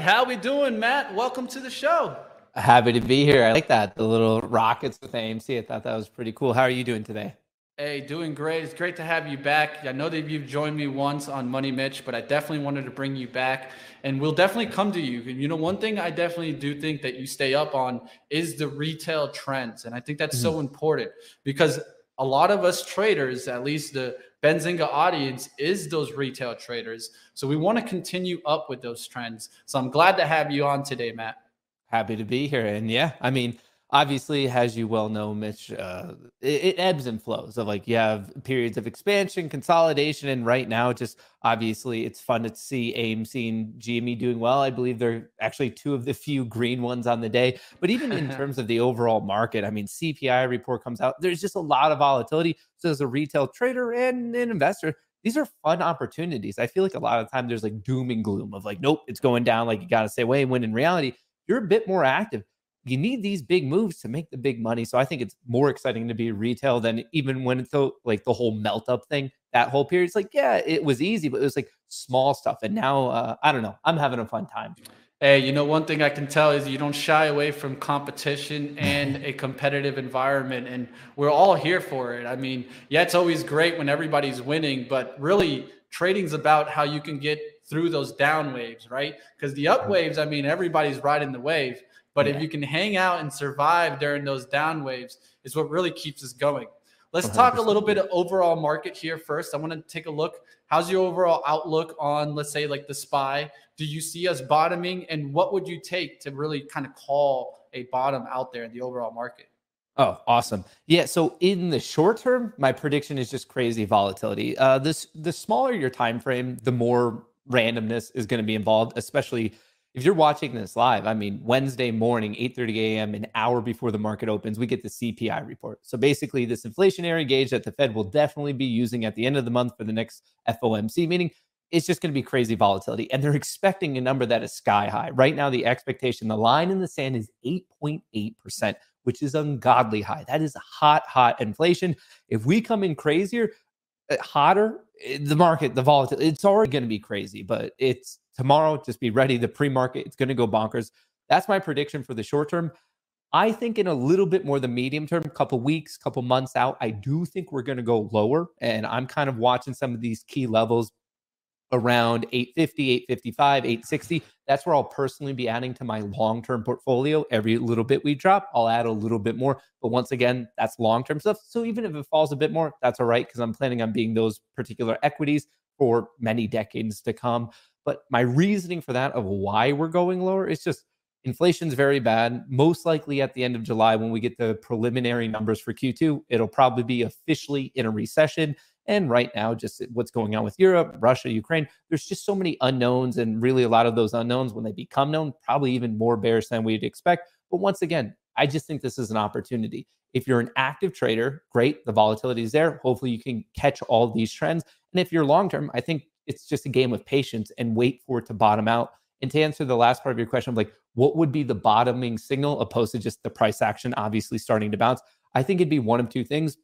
Right, how we doing, Matt? Welcome to the show. Happy to be here. I like that. The little rockets with AMC. I thought that was pretty cool. How are you doing today? Hey, doing great. It's great to have you back. I know that you've joined me once on Money Mitch, but I definitely wanted to bring you back and we'll definitely come to you. And you know, one thing I definitely do think that you stay up on is the retail trends. And I think that's mm-hmm. so important because a lot of us traders, at least the Benzinga audience, is those retail traders. So we want to continue up with those trends. So I'm glad to have you on today, Matt. Happy to be here. And yeah, I mean, obviously, as you well know, Mitch, uh, it, it, ebbs and flows of like you have periods of expansion, consolidation, and right now, just obviously, it's fun to see AMC and GME doing well. I believe they're actually two of the few green ones on the day. But even in terms of the overall market, I mean, CPI report comes out, there's just a lot of volatility. So, as a retail trader and an investor, these are fun opportunities. I feel like a lot of time there's like doom and gloom of like, nope, it's going down. Like you got to stay away. When in reality, you're a bit more active you need these big moves to make the big money. So I think it's more exciting to be retail than even when it's the, like the whole melt up thing. That whole period, it's like, yeah, it was easy, but it was like small stuff. And now, uh, I don't know, I'm having a fun time. Hey, you know, one thing I can tell is you don't shy away from competition and a competitive environment. And we're all here for it. I mean, yeah, it's always great when everybody's winning, but really, trading's about how you can get through those down waves, right? Because the up waves, I mean, everybody's riding the wave. But yeah. if you can hang out and survive during those down waves, is what really keeps us going. Let's 100%. talk a little bit of overall market here first. I want to take a look. How's your overall outlook on, let's say, like the SPY? Do you see us bottoming? And what would you take to really kind of call a bottom out there in the overall market? Oh, awesome. Yeah. So in the short term, my prediction is just crazy volatility. Uh, this the smaller your time frame, the more randomness is going to be involved, especially if you're watching this live, I mean, Wednesday morning, 8:30 a.m., an hour before the market opens, we get the CPI report. So basically, this inflationary gauge that the Fed will definitely be using at the end of the month for the next FOMC meeting, it's just going to be crazy volatility. And they're expecting a number that is sky high. Right now, the expectation, the line in the sand is 8.8%, which is ungodly high. That is hot, hot inflation. If we come in crazier, hotter, eh, the market, the volatility, it's already going to be crazy, but it's tomorrow. Just be ready. The pre market, it's going to go bonkers. That's my prediction for the short term. I think in a little bit more the medium term, couple weeks, couple months out, I do think we're going to go lower. And I'm kind of watching some of these key levels around 850, 855, 860. That's where I'll personally be adding to my long term portfolio. Every little bit we drop, I'll add a little bit more. But once again, that's long term stuff. So even if it falls a bit more, that's all right because I'm planning on being those particular equities for many decades to come. But my reasoning for that of why we're going lower is just inflation's very bad. Most likely at the end of July, when we get the preliminary numbers for Q2, it'll probably be officially in a recession. And right now, just what's going on with Europe, Russia, Ukraine, there's just so many unknowns. And really, a lot of those unknowns, when they become known, probably even more bearish than we'd expect. But once again, I just think this is an opportunity. If you're an active trader, great. The volatility is there. Hopefully, you can catch all these trends. And if you're long term, I think it's just a game of patience and wait for it to bottom out. And to answer the last part of your question, like what would be the bottoming signal opposed to just the price action obviously starting to bounce? I think it'd be one of two things.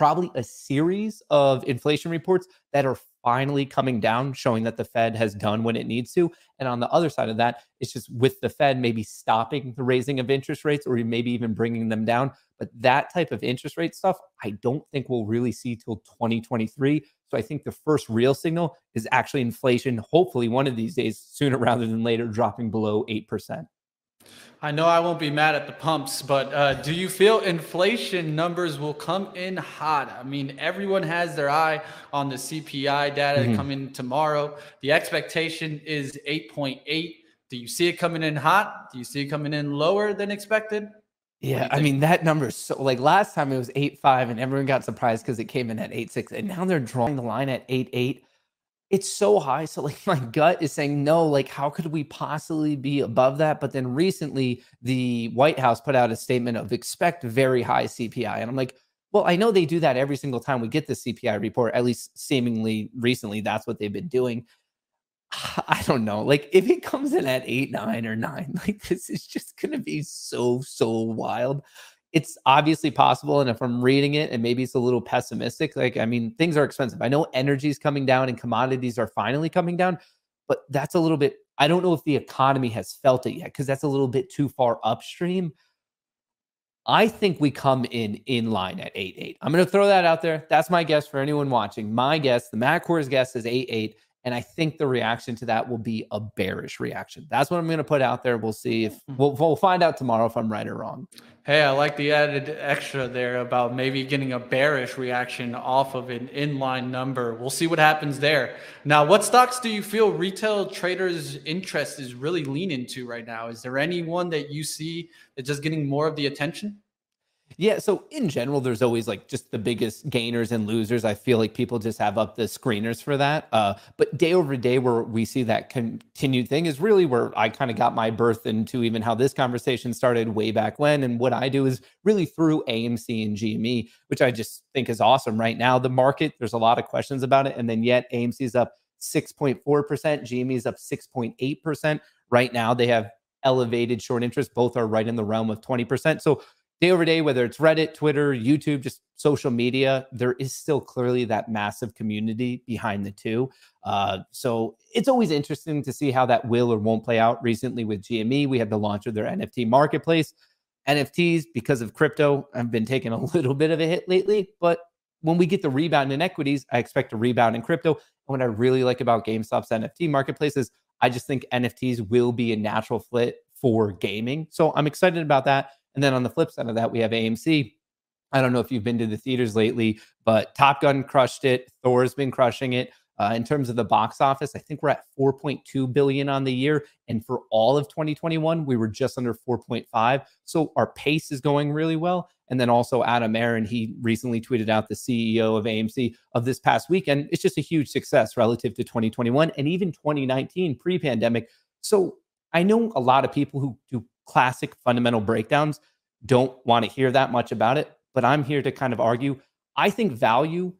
Probably a series of inflation reports that are finally coming down, showing that the Fed has done what it needs to. And on the other side of that, it's just with the Fed maybe stopping the raising of interest rates or maybe even bringing them down. But that type of interest rate stuff, I don't think we'll really see till 2023. So I think the first real signal is actually inflation, hopefully one of these days, sooner rather than later, dropping below 8%. I know I won't be mad at the pumps, but uh, do you feel inflation numbers will come in hot? I mean, everyone has their eye on the CPI data mm-hmm. coming tomorrow. The expectation is 8.8. Do you see it coming in hot? Do you see it coming in lower than expected? Yeah, I mean that number is so like last time it was eight five, and everyone got surprised because it came in at eight six, and now they're drawing the line at eight eight. It's so high, so like my gut is saying no. Like, how could we possibly be above that? But then recently, the White House put out a statement of expect very high CPI, and I'm like, well, I know they do that every single time we get the CPI report. At least seemingly recently, that's what they've been doing. I don't know. Like if it comes in at eight, nine, or nine, like this is just going to be so, so wild. It's obviously possible. And if I'm reading it and maybe it's a little pessimistic, like, I mean, things are expensive. I know energy is coming down and commodities are finally coming down, but that's a little bit, I don't know if the economy has felt it yet because that's a little bit too far upstream. I think we come in in line at 8 8. I'm going to throw that out there. That's my guess for anyone watching. My guess, the Matt guess is 8 8. And I think the reaction to that will be a bearish reaction. That's what I'm going to put out there. We'll see if hmm. we'll, we'll find out tomorrow if I'm right or wrong. Hey, I like the added extra there about maybe getting a bearish reaction off of an inline number. We'll see what happens there. Now, what stocks do you feel retail traders' interest is really leaning to right now? Is there anyone that you see that's just getting more of the attention? Yeah. So in general, there's always like just the biggest gainers and losers. I feel like people just have up the screeners for that. Uh, but day over day, where we see that continued thing is really where I kind of got my birth into even how this conversation started way back when. And what I do is really through AMC and GME, which I just think is awesome right now. The market, there's a lot of questions about it. And then yet AMC is up 6.4%, GME is up 6.8%. Right now, they have elevated short interest. Both are right in the realm of 20%. So day over day, whether it's Reddit, Twitter, YouTube, just social media, there is still clearly that massive community behind the two. Uh, so it's always interesting to see how that will or won't play out. Recently with GME, we had the launch of their NFT marketplace. NFTs, because of crypto, have been taking a little bit of a hit lately. But when we get the rebound in equities, I expect a rebound in crypto. And what I really like about GameStop's NFT marketplace is I just think NFTs will be a natural fit for gaming. So I'm excited about that. And then on the flip side of that, we have AMC. I don't know if you've been to the theaters lately, but Top Gun crushed it. Thor's been crushing it. Uh, in terms of the box office, I think we're at 4.2 billion on the year, and for all of 2021, we were just under 4.5. So our pace is going really well. And then also Adam Aron, he recently tweeted out the CEO of AMC of this past weekend. It's just a huge success relative to 2021 and even 2019 pre-pandemic. So I know a lot of people who do classic fundamental breakdowns don't want to hear that much about it. But I'm here to kind of argue. I think value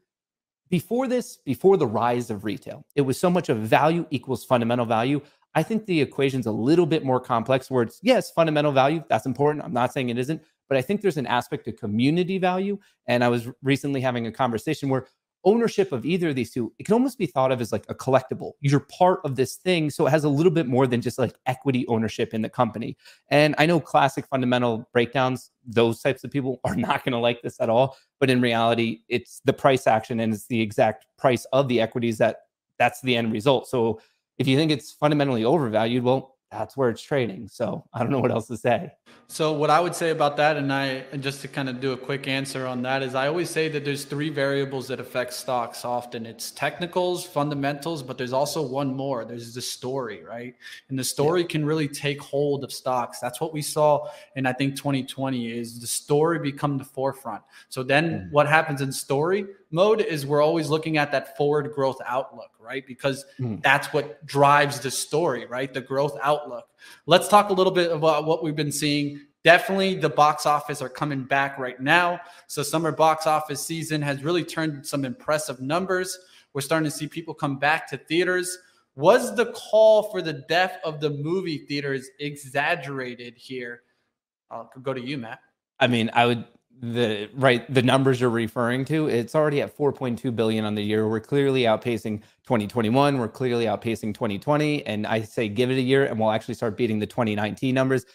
before this, before the rise of retail, it was so much of value equals fundamental value. I think the equation's a little bit more complex where it's, yes, fundamental value, that's important. I'm not saying it isn't, but I think there's an aspect of community value. And I was recently having a conversation where ownership of either of these two, it can almost be thought of as like a collectible. You're part of this thing. So it has a little bit more than just like equity ownership in the company. And I know classic fundamental breakdowns, those types of people are not going to like this at all. But in reality, it's the price action and it's the exact price of the equities that that's the end result. So if you think it's fundamentally overvalued, well, that's where it's trading. So I don't know what else to say. So what I would say about that, and I and just to kind of do a quick answer on that, is I always say that there's three variables that affect stocks. Often it's technicals, fundamentals, but there's also one more. There's the story, right? And the story yeah. can really take hold of stocks. That's what we saw in I think 2020 is the story become the forefront. So then mm. what happens in story? Mode is we're always looking at that forward growth outlook, right? Because mm. that's what drives the story, right? The growth outlook. Let's talk a little bit about what we've been seeing. Definitely the box office are coming back right now. So summer box office season has really turned some impressive numbers. We're starting to see people come back to theaters. Was the call for the death of the movie theaters exaggerated here? I'll go to you, Matt. I mean, I would the right the numbers you're referring to it's already at 4.2 billion on the year. We're clearly outpacing 2021 we're clearly outpacing 2020 and i say give it a year and we'll actually start beating the 2019 numbers.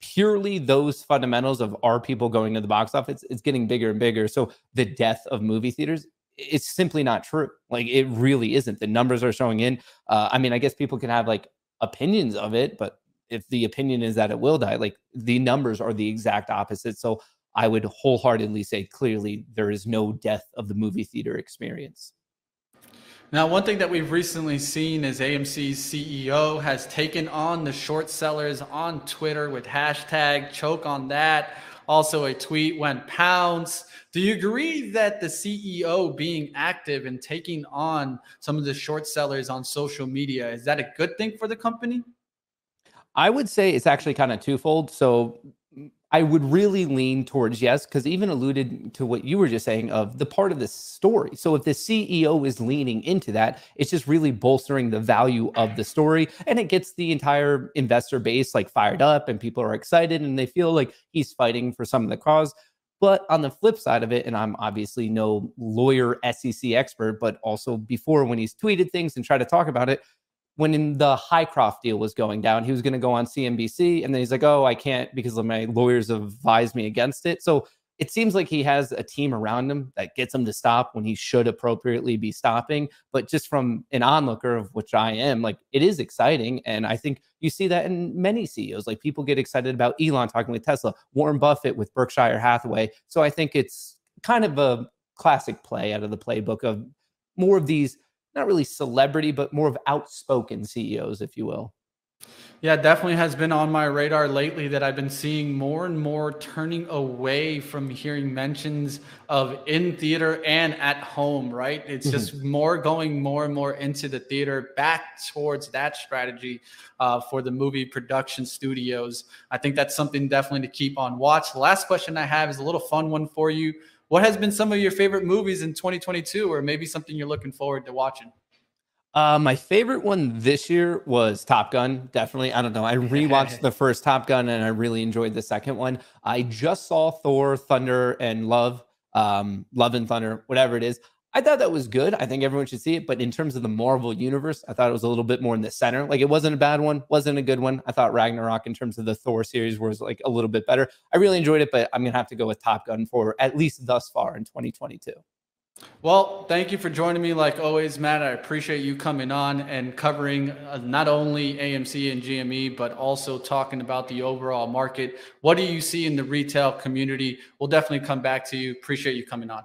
Purely those fundamentals of are people going to the box office it's getting bigger and bigger. So the death of movie theaters it's simply not true. Like it really isn't. The numbers are showing in. Uh, i mean i guess people can have like opinions of it but if the opinion is that it will die like the numbers are the exact opposite. So I would wholeheartedly say clearly there is no death of the movie theater experience. Now, one thing that we've recently seen is AMC's CEO has taken on the short sellers on Twitter with hashtag choke on that. Also, a tweet went pounds. Do you agree that the CEO being active and taking on some of the short sellers on social media is that a good thing for the company? I would say it's actually kind of twofold. So I would really lean towards yes, because even alluded to what you were just saying of the part of the story. So if the CEO is leaning into that, it's just really bolstering the value of the story and it gets the entire investor base like fired up and people are excited and they feel like he's fighting for some of the cause. But on the flip side of it, and I'm obviously no lawyer SEC expert, but also before when he's tweeted things and tried to talk about it, when the Hycroft deal was going down, he was going to go on CNBC, and then he's like, "Oh, I can't because my lawyers advise me against it." So it seems like he has a team around him that gets him to stop when he should appropriately be stopping. But just from an onlooker of which I am, like it is exciting, and I think you see that in many CEOs. Like people get excited about Elon talking with Tesla, Warren Buffett with Berkshire Hathaway. So I think it's kind of a classic play out of the playbook of more of these not really celebrity, but more of outspoken CEOs, if you will. Yeah, definitely has been on my radar lately that I've been seeing more and more turning away from hearing mentions of in theater and at home, right? It's mm-hmm. just more going more and more into the theater, back towards that strategy uh, for the movie production studios. I think that's something definitely to keep on watch. The last question I have is a little fun one for you. What has been some of your favorite movies in 2022, or maybe something you're looking forward to watching? Uh, my favorite one this year was Top Gun. Definitely. I don't know. I rewatched the first Top Gun and I really enjoyed the second one. I just saw Thor, Thunder, and Love, um, Love and Thunder, whatever it is. I thought that was good. I think everyone should see it. But in terms of the Marvel universe, I thought it was a little bit more in the center. Like it wasn't a bad one, wasn't a good one. I thought Ragnarok, in terms of the Thor series, was like a little bit better. I really enjoyed it, but I'm gonna have to go with Top Gun for at least thus far in 2022. Well, thank you for joining me. Like always, Matt, I appreciate you coming on and covering uh, not only AMC and GME, but also talking about the overall market. What do you see in the retail community? We'll definitely come back to you. Appreciate you coming on.